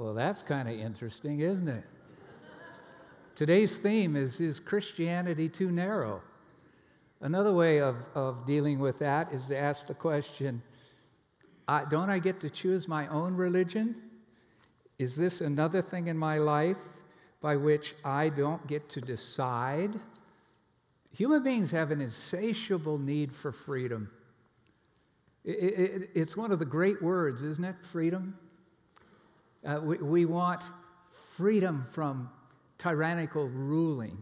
Well, that's kind of interesting, isn't it? Today's theme is Is Christianity too narrow? Another way of, of dealing with that is to ask the question I, Don't I get to choose my own religion? Is this another thing in my life by which I don't get to decide? Human beings have an insatiable need for freedom. It, it, it's one of the great words, isn't it? Freedom. Uh, we, we want freedom from tyrannical ruling.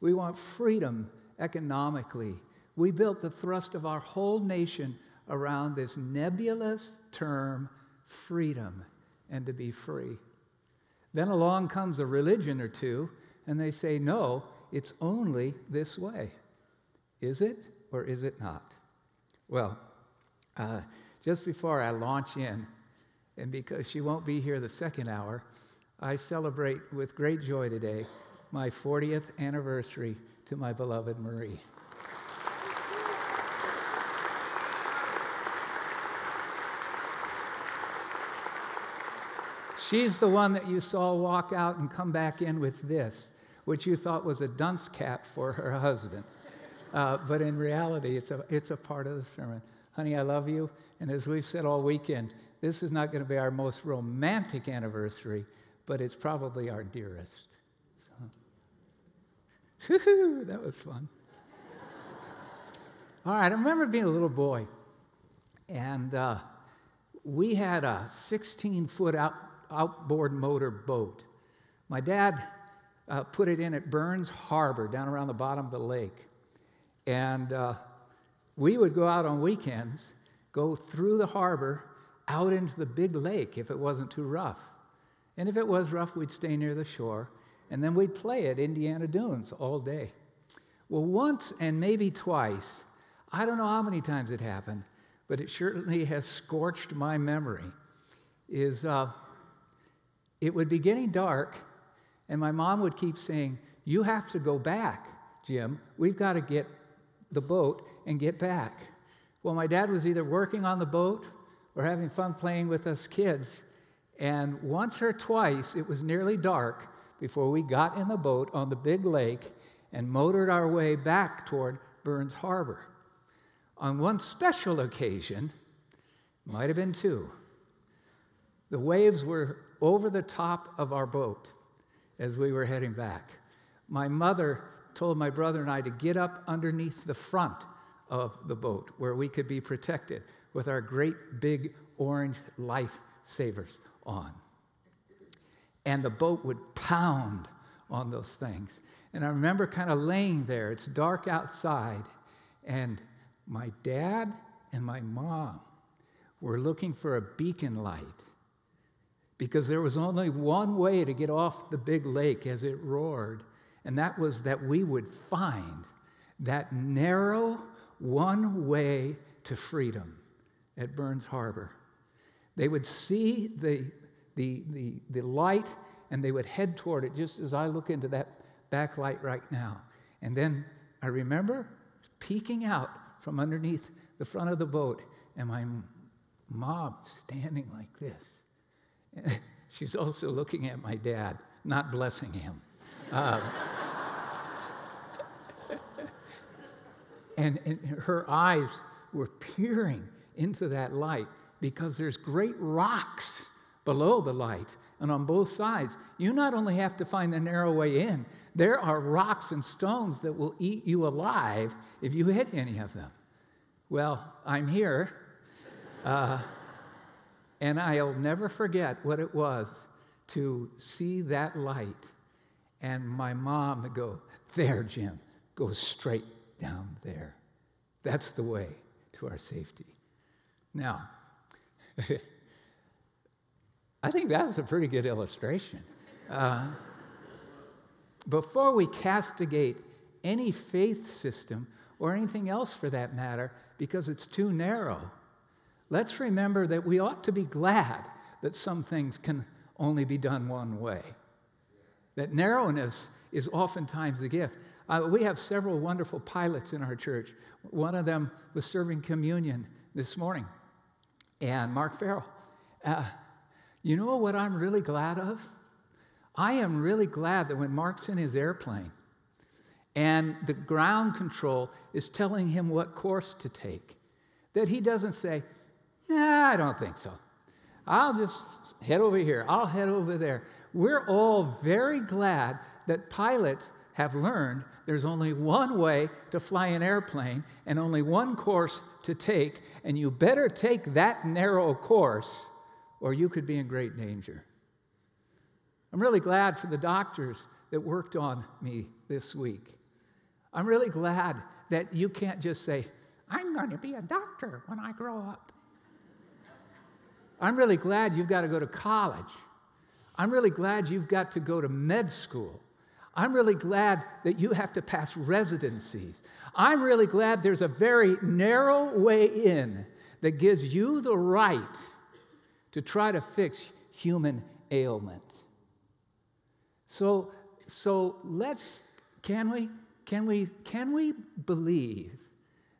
We want freedom economically. We built the thrust of our whole nation around this nebulous term, freedom, and to be free. Then along comes a religion or two, and they say, no, it's only this way. Is it or is it not? Well, uh, just before I launch in, and because she won't be here the second hour, I celebrate with great joy today my 40th anniversary to my beloved Marie. She's the one that you saw walk out and come back in with this, which you thought was a dunce cap for her husband. Uh, but in reality, it's a, it's a part of the sermon. Honey, I love you. And as we've said all weekend, this is not going to be our most romantic anniversary, but it's probably our dearest. So, that was fun. All right, I remember being a little boy, and uh, we had a 16 foot out, outboard motor boat. My dad uh, put it in at Burns Harbor down around the bottom of the lake. And uh, we would go out on weekends, go through the harbor out into the big lake if it wasn't too rough. And if it was rough, we'd stay near the shore. And then we'd play at Indiana Dunes all day. Well, once and maybe twice, I don't know how many times it happened, but it certainly has scorched my memory, is uh, it would be getting dark, and my mom would keep saying, You have to go back, Jim. We've got to get the boat and get back. Well, my dad was either working on the boat or having fun playing with us kids. And once or twice, it was nearly dark before we got in the boat on the big lake and motored our way back toward Burns Harbor. On one special occasion, might have been two, the waves were over the top of our boat as we were heading back. My mother told my brother and I to get up underneath the front of the boat where we could be protected with our great big orange life savers on. And the boat would pound on those things. And I remember kind of laying there, it's dark outside, and my dad and my mom were looking for a beacon light because there was only one way to get off the big lake as it roared, and that was that we would find that narrow one way to freedom at Burns Harbor. They would see the, the, the, the light and they would head toward it, just as I look into that backlight right now. And then I remember peeking out from underneath the front of the boat, and my mom standing like this. She's also looking at my dad, not blessing him. Uh, and, and her eyes were peering into that light because there's great rocks below the light and on both sides. You not only have to find the narrow way in, there are rocks and stones that will eat you alive if you hit any of them. Well, I'm here, uh, and I'll never forget what it was to see that light and my mom go, There, Jim, go straight down there. That's the way to our safety. Now, I think that's a pretty good illustration. Uh, before we castigate any faith system or anything else for that matter because it's too narrow, let's remember that we ought to be glad that some things can only be done one way. That narrowness is oftentimes a gift. Uh, we have several wonderful pilots in our church. One of them was serving communion this morning, and Mark Farrell. Uh, You know what I'm really glad of? I am really glad that when Mark's in his airplane and the ground control is telling him what course to take, that he doesn't say, Nah, I don't think so. I'll just head over here. I'll head over there. We're all very glad that pilots have learned there's only one way to fly an airplane and only one course to take, and you better take that narrow course or you could be in great danger. I'm really glad for the doctors that worked on me this week. I'm really glad that you can't just say, I'm going to be a doctor when I grow up. I'm really glad you've got to go to college. I'm really glad you've got to go to med school. I'm really glad that you have to pass residencies. I'm really glad there's a very narrow way in that gives you the right to try to fix human ailment. So, so let's, can we, can we, can we believe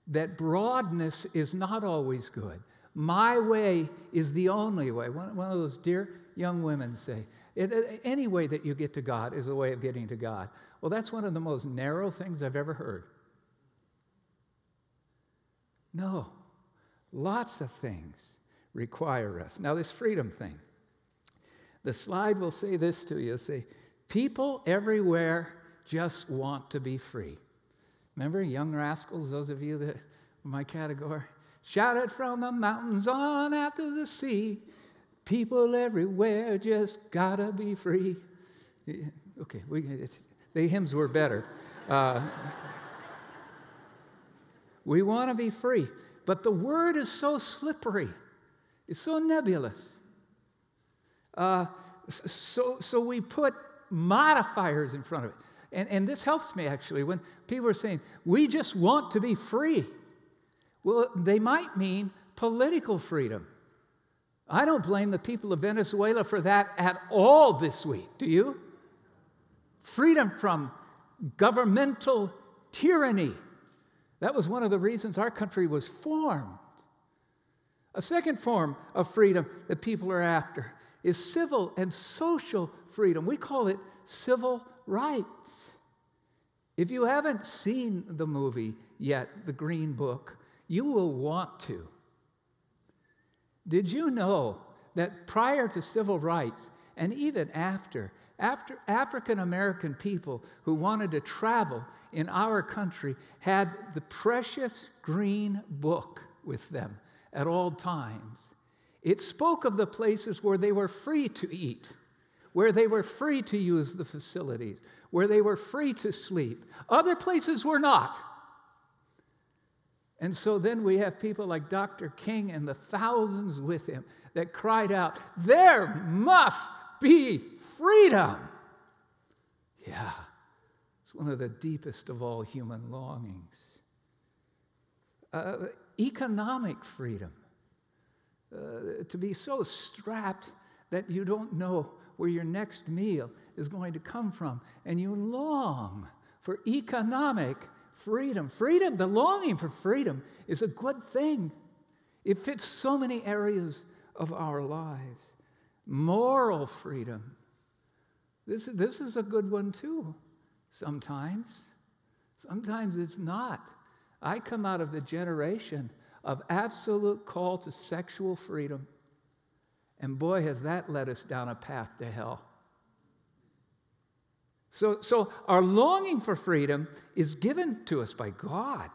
that broadness is not always good? My way is the only way. One, one of those dear young women say, any way that you get to God is a way of getting to God. Well, that's one of the most narrow things I've ever heard. No, lots of things require us. Now, this freedom thing, the slide will say this to you say, people everywhere just want to be free. Remember, young rascals, those of you that my category? Shout it from the mountains on after the sea. People everywhere just gotta be free. Okay, we, the hymns were better. Uh, we want to be free, but the word is so slippery, it's so nebulous. Uh, so, so we put modifiers in front of it. And, and this helps me actually when people are saying, we just want to be free. Well, they might mean political freedom. I don't blame the people of Venezuela for that at all this week, do you? Freedom from governmental tyranny. That was one of the reasons our country was formed. A second form of freedom that people are after is civil and social freedom. We call it civil rights. If you haven't seen the movie yet, The Green Book, you will want to. Did you know that prior to civil rights and even after, after African American people who wanted to travel in our country had the precious green book with them at all times? It spoke of the places where they were free to eat, where they were free to use the facilities, where they were free to sleep. Other places were not. And so then we have people like Dr. King and the thousands with him that cried out, There must be freedom. Yeah, it's one of the deepest of all human longings. Uh, economic freedom. Uh, to be so strapped that you don't know where your next meal is going to come from, and you long for economic freedom. Freedom, the longing for freedom, is a good thing. It fits so many areas of our lives. Moral freedom. This, this is a good one too, sometimes. Sometimes it's not. I come out of the generation of absolute call to sexual freedom. And boy, has that led us down a path to hell. So, so our longing for freedom is given to us by God.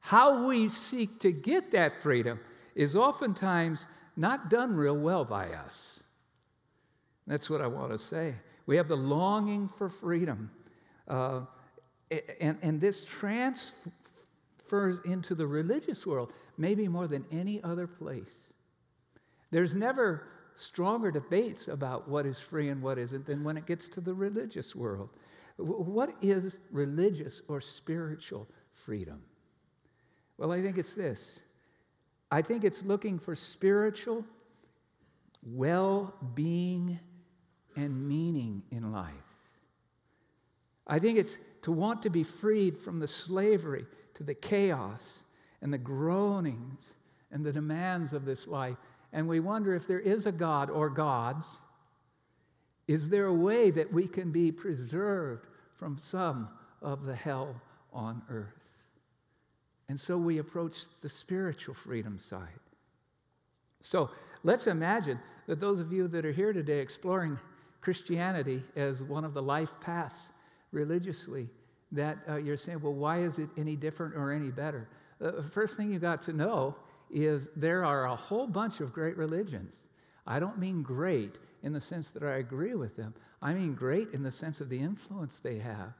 How we seek to get that freedom is oftentimes not done real well by us. That's what I want to say. We have the longing for freedom. Uh, and, and this transfers into the religious world, maybe more than any other place. There's never stronger debates about what is free and what isn't than when it gets to the religious world. What is religious or spiritual freedom? Well, I think it's this I think it's looking for spiritual well being and meaning in life. I think it's to want to be freed from the slavery to the chaos and the groanings and the demands of this life and we wonder if there is a God or gods. Is there a way that we can be preserved from some of the hell on earth? And so we approach the spiritual freedom side. So let's imagine that those of you that are here today exploring Christianity as one of the life paths religiously, that uh, you're saying, well, why is it any different or any better? Uh, the first thing you got to know is there are a whole bunch of great religions. I don't mean great in the sense that I agree with them, I mean great in the sense of the influence they have.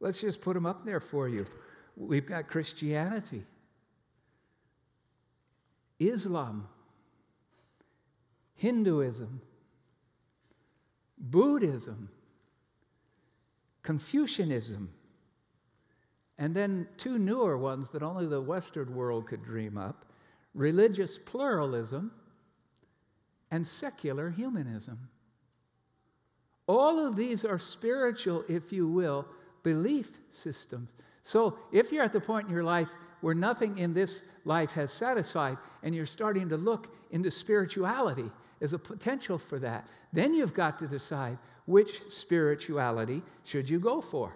Let's just put them up there for you. We've got Christianity, Islam, Hinduism, Buddhism, Confucianism, and then two newer ones that only the Western world could dream up religious pluralism and secular humanism. All of these are spiritual, if you will, belief systems. So if you're at the point in your life where nothing in this life has satisfied and you're starting to look into spirituality as a potential for that, then you've got to decide which spirituality should you go for.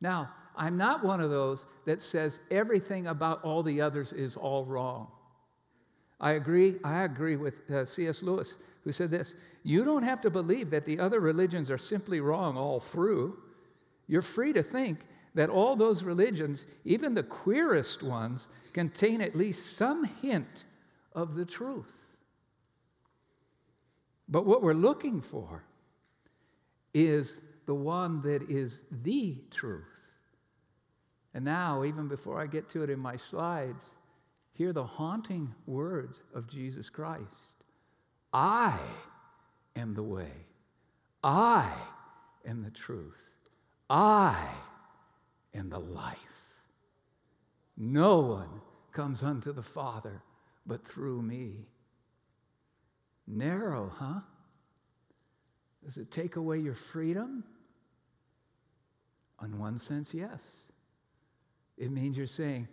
Now, I'm not one of those that says everything about all the others is all wrong. I agree, I agree with uh, C.S. Lewis, who said this You don't have to believe that the other religions are simply wrong all through. You're free to think that all those religions, even the queerest ones, contain at least some hint of the truth. But what we're looking for is the one that is the truth. And now, even before I get to it in my slides, hear the haunting words of Jesus Christ I am the way, I am the truth, I am the life. No one comes unto the Father but through me. Narrow, huh? Does it take away your freedom? In one sense, yes. It means you're saying,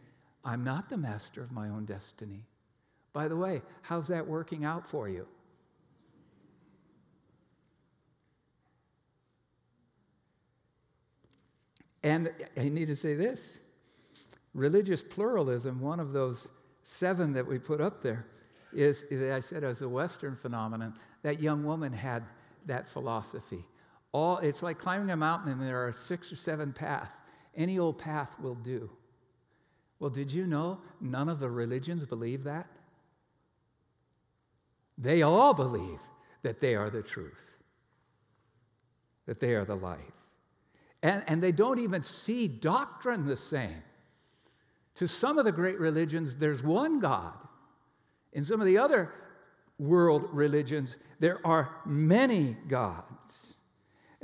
I'm not the master of my own destiny. By the way, how's that working out for you? And I need to say this religious pluralism, one of those seven that we put up there, is, I said, as a Western phenomenon. That young woman had that philosophy. All, it's like climbing a mountain and there are six or seven paths. Any old path will do. Well, did you know none of the religions believe that? They all believe that they are the truth, that they are the life. And, and they don't even see doctrine the same. To some of the great religions, there's one God. In some of the other world religions, there are many gods.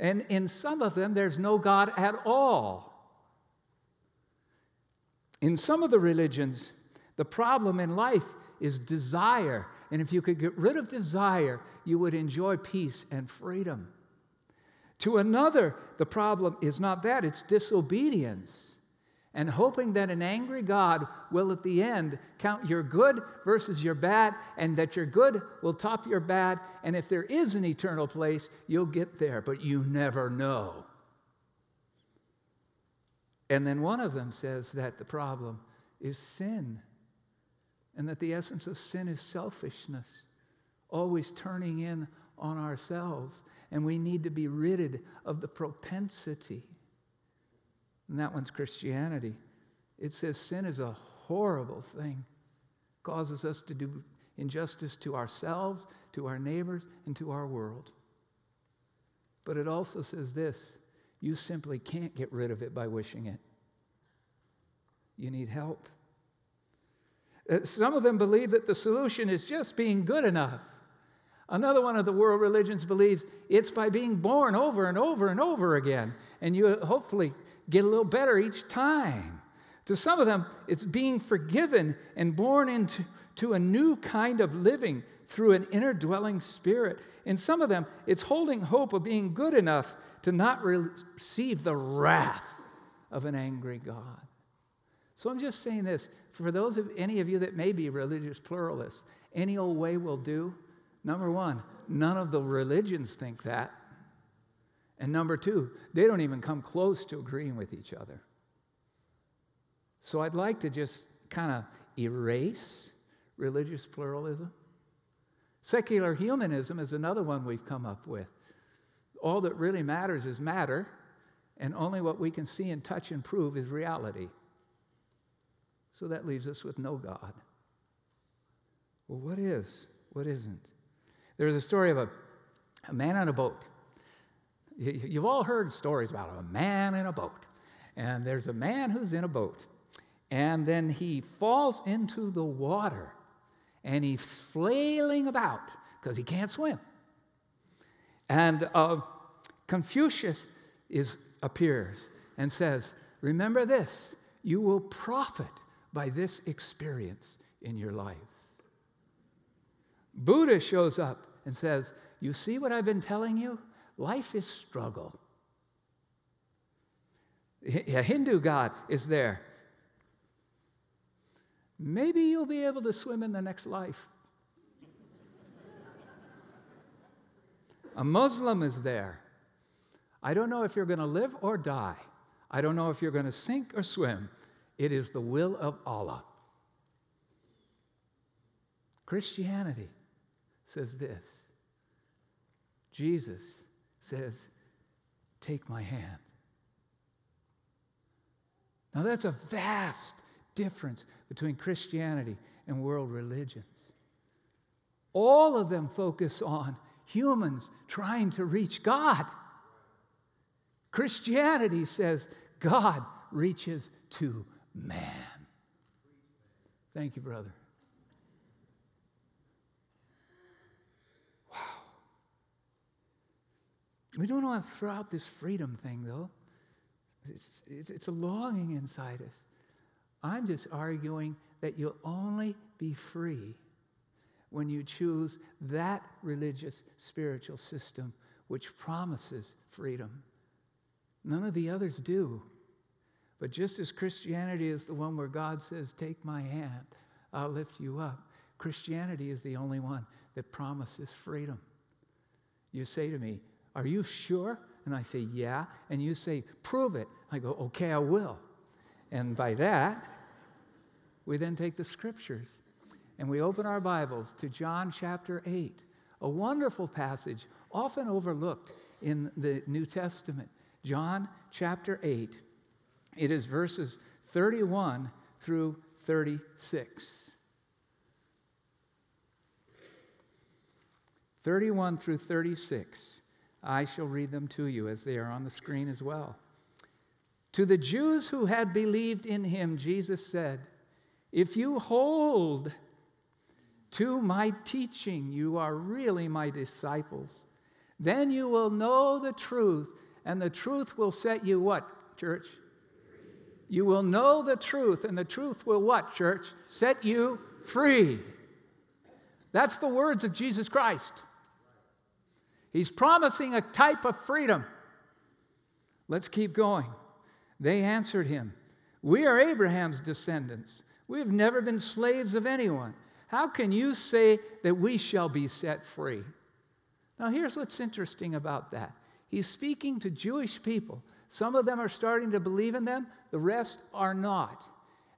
And in some of them, there's no God at all. In some of the religions, the problem in life is desire. And if you could get rid of desire, you would enjoy peace and freedom. To another, the problem is not that, it's disobedience. And hoping that an angry God will at the end count your good versus your bad, and that your good will top your bad. And if there is an eternal place, you'll get there, but you never know. And then one of them says that the problem is sin, and that the essence of sin is selfishness, always turning in on ourselves, and we need to be ridded of the propensity. And that one's Christianity. It says sin is a horrible thing, causes us to do injustice to ourselves, to our neighbors, and to our world. But it also says this you simply can't get rid of it by wishing it. You need help. Uh, some of them believe that the solution is just being good enough. Another one of the world religions believes it's by being born over and over and over again, and you hopefully get a little better each time. To some of them, it's being forgiven and born into to a new kind of living through an inner dwelling spirit. In some of them, it's holding hope of being good enough to not receive the wrath of an angry God. So I'm just saying this for those of any of you that may be religious pluralists, any old way will do. Number one, none of the religions think that. And number two, they don't even come close to agreeing with each other. So I'd like to just kind of erase religious pluralism. Secular humanism is another one we've come up with. All that really matters is matter, and only what we can see and touch and prove is reality. So that leaves us with no God. Well, what is? What isn't? There's a story of a, a man on a boat. You've all heard stories about a man in a boat. And there's a man who's in a boat. And then he falls into the water and he's flailing about because he can't swim. And uh, Confucius is, appears and says, Remember this, you will profit by this experience in your life. Buddha shows up and says, You see what I've been telling you? Life is struggle. A Hindu God is there maybe you'll be able to swim in the next life. A Muslim is there. I don't know if you're going to live or die. I don't know if you're going to sink or swim. It is the will of Allah. Christianity says this Jesus says, Take my hand. Now, that's a vast difference between Christianity and world religions. All of them focus on humans trying to reach God. Christianity says God reaches to man. Thank you, brother. We don't want to throw out this freedom thing, though. It's, it's, it's a longing inside us. I'm just arguing that you'll only be free when you choose that religious spiritual system which promises freedom. None of the others do. But just as Christianity is the one where God says, Take my hand, I'll lift you up, Christianity is the only one that promises freedom. You say to me, Are you sure? And I say, Yeah. And you say, Prove it. I go, Okay, I will. And by that, we then take the scriptures and we open our Bibles to John chapter 8, a wonderful passage, often overlooked in the New Testament. John chapter 8. It is verses 31 through 36. 31 through 36. I shall read them to you as they are on the screen as well. To the Jews who had believed in him, Jesus said, If you hold to my teaching, you are really my disciples. Then you will know the truth, and the truth will set you what, church? You will know the truth, and the truth will what, church? Set you free. That's the words of Jesus Christ. He's promising a type of freedom. Let's keep going. They answered him, We are Abraham's descendants. We have never been slaves of anyone. How can you say that we shall be set free? Now, here's what's interesting about that. He's speaking to Jewish people. Some of them are starting to believe in them, the rest are not.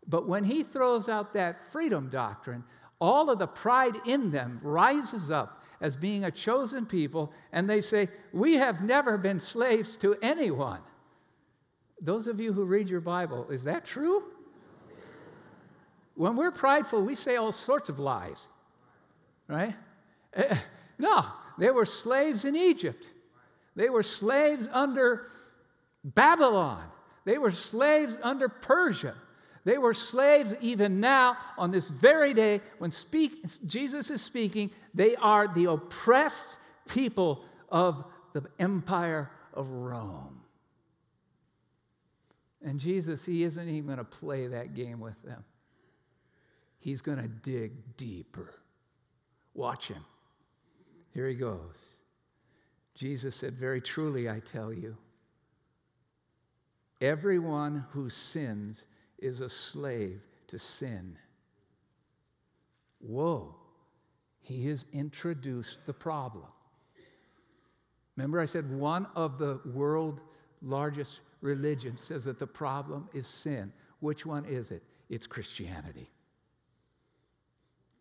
But when he throws out that freedom doctrine, all of the pride in them rises up as being a chosen people, and they say, We have never been slaves to anyone. Those of you who read your Bible, is that true? When we're prideful, we say all sorts of lies, right? Eh, no, they were slaves in Egypt. They were slaves under Babylon. They were slaves under Persia. They were slaves even now, on this very day when speak, Jesus is speaking. They are the oppressed people of the empire of Rome. And Jesus, he isn't even going to play that game with them. He's going to dig deeper. Watch him. Here he goes. Jesus said, Very truly, I tell you, everyone who sins is a slave to sin. Whoa, he has introduced the problem. Remember, I said one of the world's largest religions says that the problem is sin. Which one is it? It's Christianity.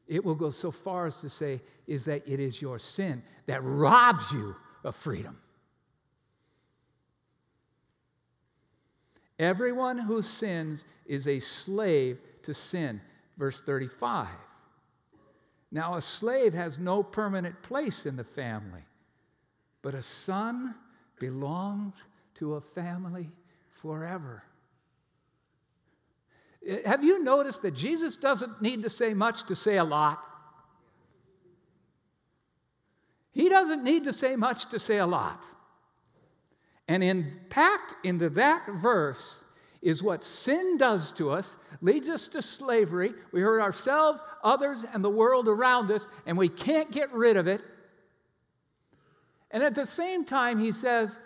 It will go so far as to say is that it is your sin that robs you of freedom. Everyone who sins is a slave to sin. Verse 35. Now, a slave has no permanent place in the family, but a son belongs to a family forever. Eh, have you noticed that Jesus doesn't need to say much to say a lot? He doesn't need to say much to say a lot. And in packed into that verse is what sin does to us, leads us to slavery. We hurt ourselves, others, and the world around us, and we can't get rid of it. And at the same time, he says,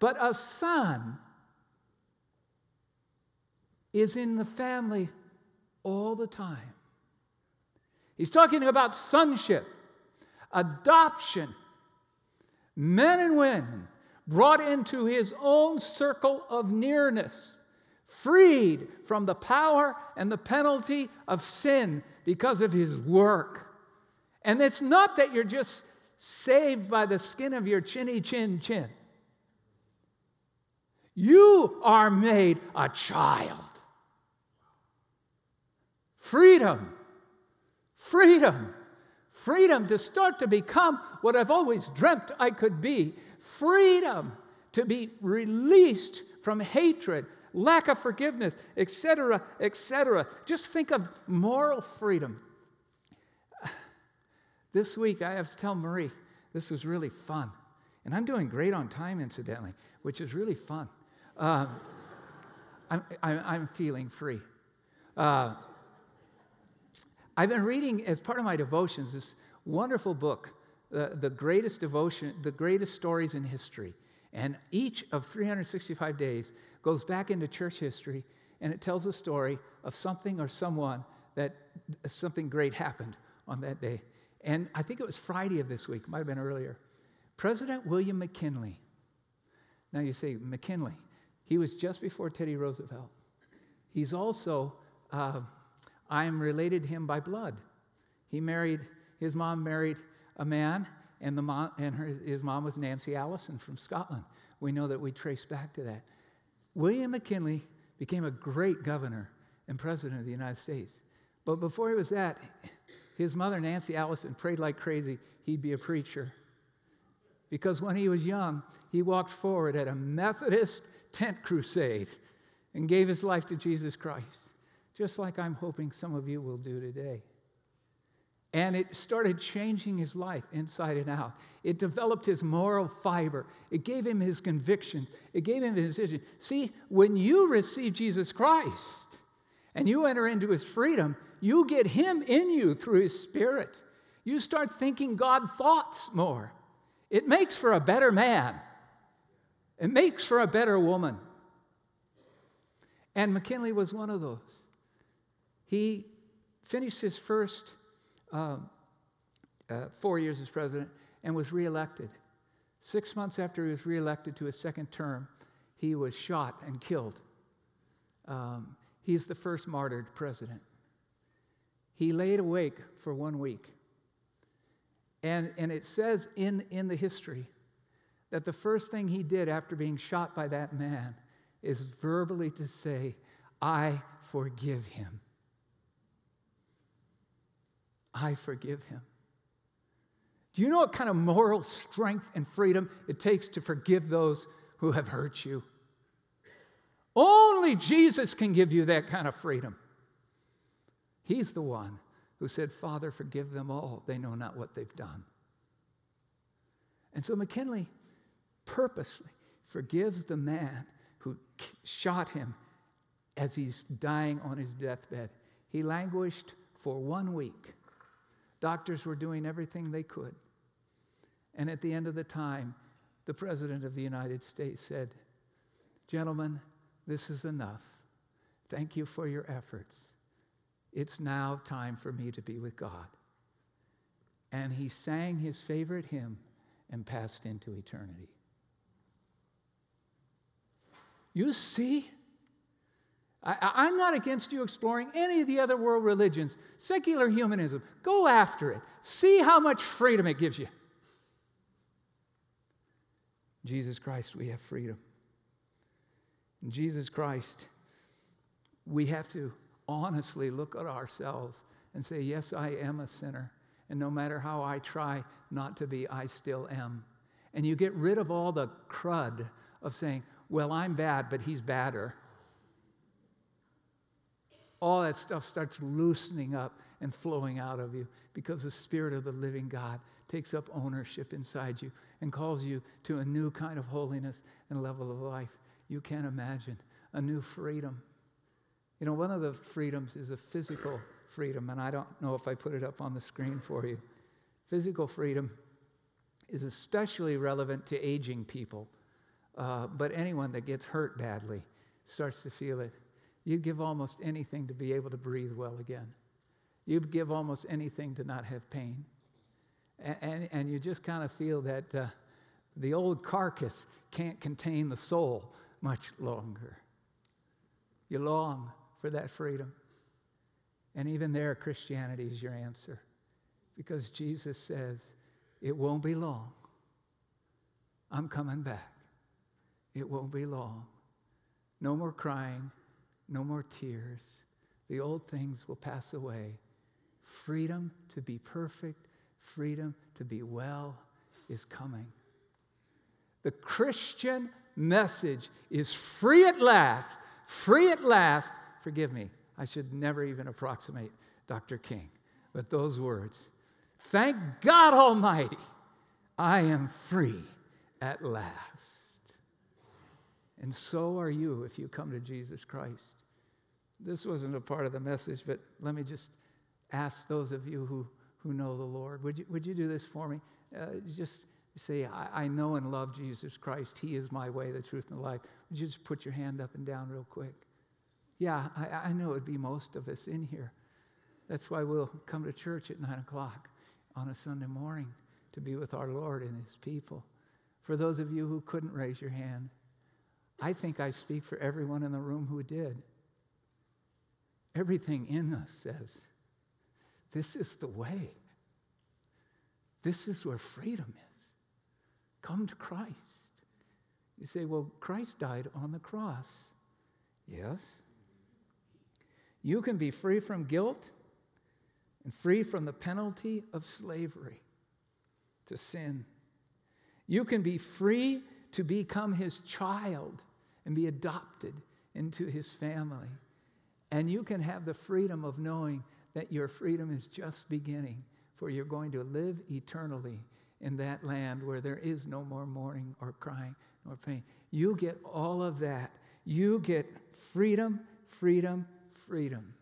but a son is in the family all the time. He's talking about sonship, adoption, men and women brought into his own circle of nearness, freed from the power and the penalty of sin because of his work. And it's not that you're just saved by the skin of your chinny chin chin. You are made a child. Freedom. Freedom. Freedom to start to become what I've always dreamt I could be freedom to be released from hatred, lack of forgiveness, etc., etc. Just think of moral freedom. This week, I have to tell Marie, this was really fun. And I'm doing great on time, incidentally, which is really fun. Uh, I'm, I'm, feeling free. Uh, I've been reading, as part of my devotions, this wonderful book the, the greatest devotion, the greatest stories in history. And each of 365 days goes back into church history and it tells a story of something or someone that something great happened on that day. And I think it was Friday of this week, might have been earlier. President William McKinley. Now you say, McKinley. He was just before Teddy Roosevelt. He's also, uh, I'm related to him by blood. He married, his mom married a man, and, the mom, and her, his mom was Nancy Allison from Scotland. We know that we trace back to that. William McKinley became a great governor and president of the United States. But before he was that, his mother, Nancy Allison, prayed like crazy he'd be a preacher. Because when he was young, he walked forward at a Methodist tent crusade and gave his life to Jesus Christ, just like I'm hoping some of you will do today. And it started changing his life inside and out. It developed his moral fiber. It gave him his convictions. It gave him his decision. See, when you receive Jesus Christ and you enter into his freedom, you get him in you through his spirit. You start thinking God thoughts more. It makes for a better man, it makes for a better woman. And McKinley was one of those. He finished his first um, uh, four years as president and was reelected. Six months after he was reelected to his second term, he was shot and killed. Um, he's the first martyred president. He laid awake for one week. And, and it says in, in the history that the first thing he did after being shot by that man is verbally to say, I forgive him. I forgive him. Do you know what kind of moral strength and freedom it takes to forgive those who have hurt you? Only Jesus can give you that kind of freedom. He's the one who said, Father, forgive them all. They know not what they've done. And so McKinley purposely forgives the man who shot him as he's dying on his deathbed. He languished for one week Doctors were doing everything they could. And at the end of the time, the President of the United States said, Gentlemen, this is enough. Thank you for your efforts. It's now time for me to be with God. And he sang his favorite hymn and passed into eternity. You see? I, am not against you exploring any of the other world religions, secular humanism. Go after it. See how much freedom it gives you. Jesus Christ, we have freedom. In Jesus Christ, we have to honestly look at ourselves and say, Yes, I am a sinner. And no matter how I try not to be, I still am. And you get rid of all the crud of saying, Well, I'm bad, but he's badder all that stuff starts loosening up and flowing out of you because the Spirit of the living God takes up ownership inside you and calls you to a new kind of holiness and level of life. You can't imagine a new freedom. You know, one of the freedoms is a physical freedom, and I don't know if I put it up on the screen for you. Physical freedom is especially relevant to aging people, uh, but anyone that gets hurt badly starts to feel it. You'd give almost anything to be able to breathe well again. You'd give almost anything to not have pain. And, and, and you just kind of feel that uh, the old carcass can't contain the soul much longer. You long for that freedom. And even there, Christianity is your answer. Because Jesus says, it won't be long. I'm coming back. It won't be long. No more crying, no more tears. The old things will pass away. Freedom to be perfect, freedom to be well is coming. The Christian message is free at last, free at last. Forgive me, I should never even approximate Dr. King, but those words Thank God Almighty, I am free at last. And so are you if you come to Jesus Christ. This wasn't a part of the message, but let me just ask those of you who, who know the Lord would you, would you do this for me? Uh, just say, I, I know and love Jesus Christ. He is my way, the truth, and the life. Would you just put your hand up and down real quick? Yeah, I, I know it would be most of us in here. That's why we'll come to church at 9 o'clock on a Sunday morning to be with our Lord and His people. For those of you who couldn't raise your hand, I think I speak for everyone in the room who did. Everything in us says, this is the way. This is where freedom is. Come to Christ. You say, well, Christ died on the cross. Yes. You can be free from guilt and free from the penalty of slavery to sin. You can be free to become his child and be adopted into his family. And you can have the freedom of knowing that your freedom is just beginning, for you're going to live eternally in that land where there is no more mourning or crying nor pain. You get all of that. You get freedom, freedom, freedom.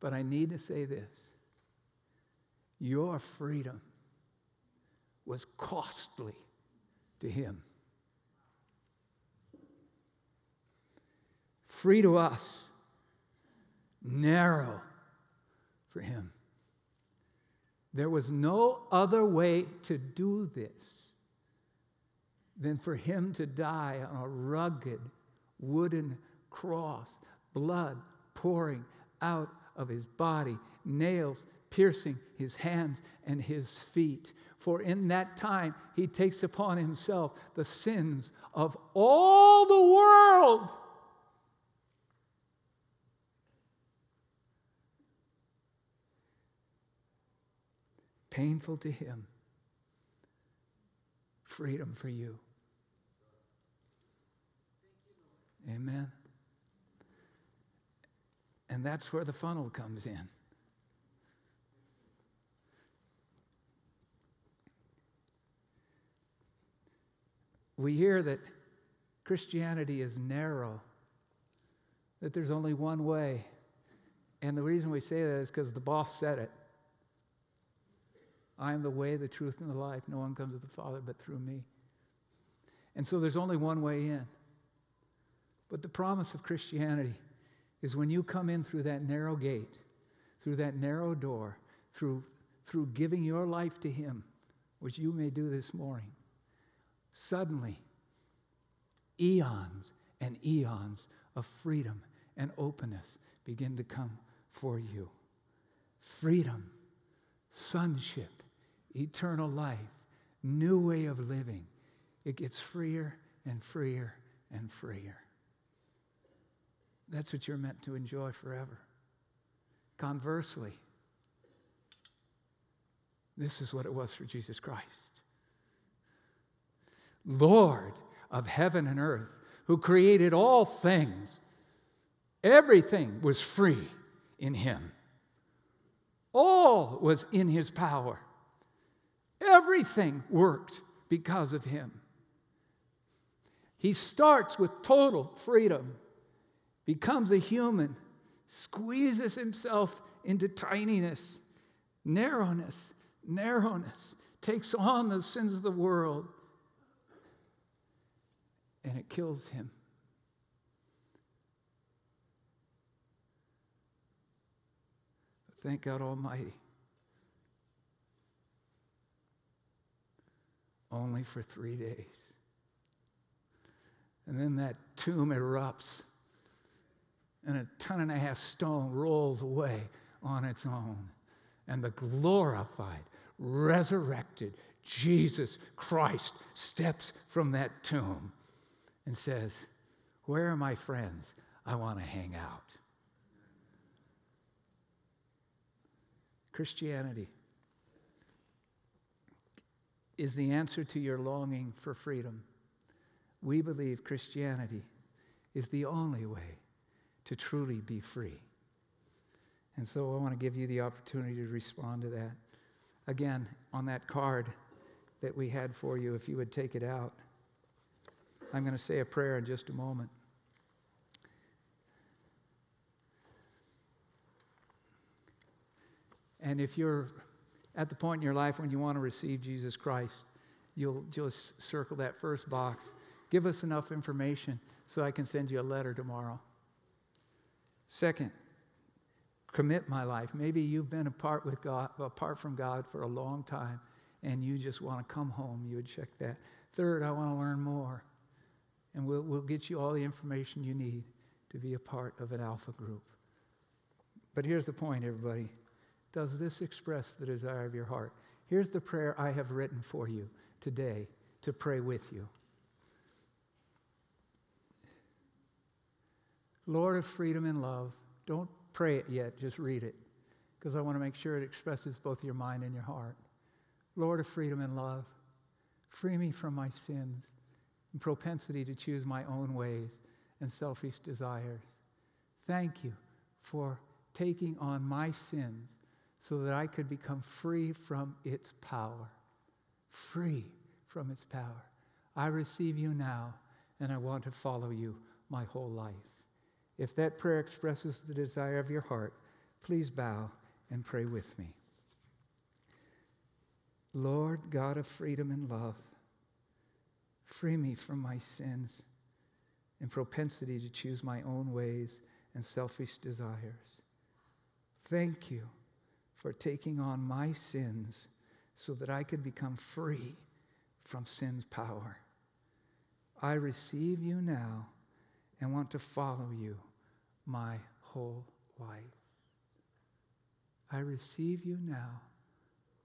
But I need to say this your freedom was costly to him. Free to us, narrow for him. There was no other way to do this than for him to die on a rugged wooden cross, blood pouring out of his body, nails piercing his hands and his feet. For in that time he takes upon himself the sins of all the world. Painful to him, freedom for you. Amen. And that's where the funnel comes in. We hear that Christianity is narrow, that there's only one way. And the reason we say that is because the boss said it. I am the way, the truth, and the life. No one comes to the Father but through me. And so there's only one way in. But the promise of Christianity is when you come in through that narrow gate, through that narrow door, through, through giving your life to Him, which you may do this morning, suddenly eons and eons of freedom and openness begin to come for you. Freedom, sonship, eternal life, new way of living. It gets freer and freer and freer. That's what you're meant to enjoy forever. Conversely, this is what it was for Jesus Christ Lord of heaven and earth, who created all things, everything was free in him. All was in his power. Everything worked because of him. He starts with total freedom, becomes a human, squeezes himself into tininess, narrowness, narrowness, takes on the sins of the world, and it kills him. Thank God Almighty. Only for three days. And then that tomb erupts, and a ton and a half stone rolls away on its own. And the glorified, resurrected Jesus Christ steps from that tomb and says, Where are my friends? I want to hang out. Christianity is the answer to your longing for freedom. We believe Christianity is the only way to truly be free. And so I want to give you the opportunity to respond to that. Again, on that card that we had for you, if you would take it out. I'm going to say a prayer in just a moment. And if you're at the point in your life when you want to receive Jesus Christ, you'll just circle that first box. Give us enough information so I can send you a letter tomorrow. Second, commit my life. Maybe you've been apart with God, apart from God for a long time, and you just want to come home. You would check that. Third, I want to learn more and we'll, we'll get you all the information you need to be a part of an alpha group. But here's the point, everybody. Does this express the desire of your heart? Here's the prayer I have written for you today to pray with you. Lord of freedom and love, don't pray it yet, just read it, because I want to make sure it expresses both your mind and your heart. Lord of freedom and love, free me from my sins and propensity to choose my own ways and selfish desires. Thank you for taking on my sins so that I could become free from its power. Free from its power. I receive you now, and I want to follow you my whole life. If that prayer expresses the desire of your heart, please bow and pray with me. Lord God of freedom and love, Free me from my sins and propensity to choose my own ways and selfish desires. Thank you for taking on my sins so that I could become free from sin's power. I receive you now and want to follow you my whole life. I receive you now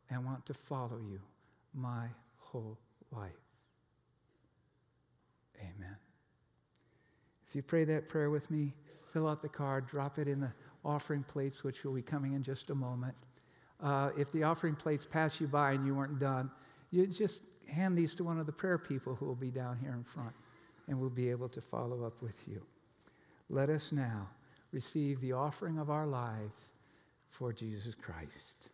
and want to follow you my whole life. Amen. If you pray that prayer with me, fill out the card, drop it in the offering plates, which will be coming in just a moment. Uh, if the offering plates pass you by and you weren't done, you just hand these to one of the prayer people who will be down here in front, and we'll be able to follow up with you. Let us now receive the offering of our lives for Jesus Christ.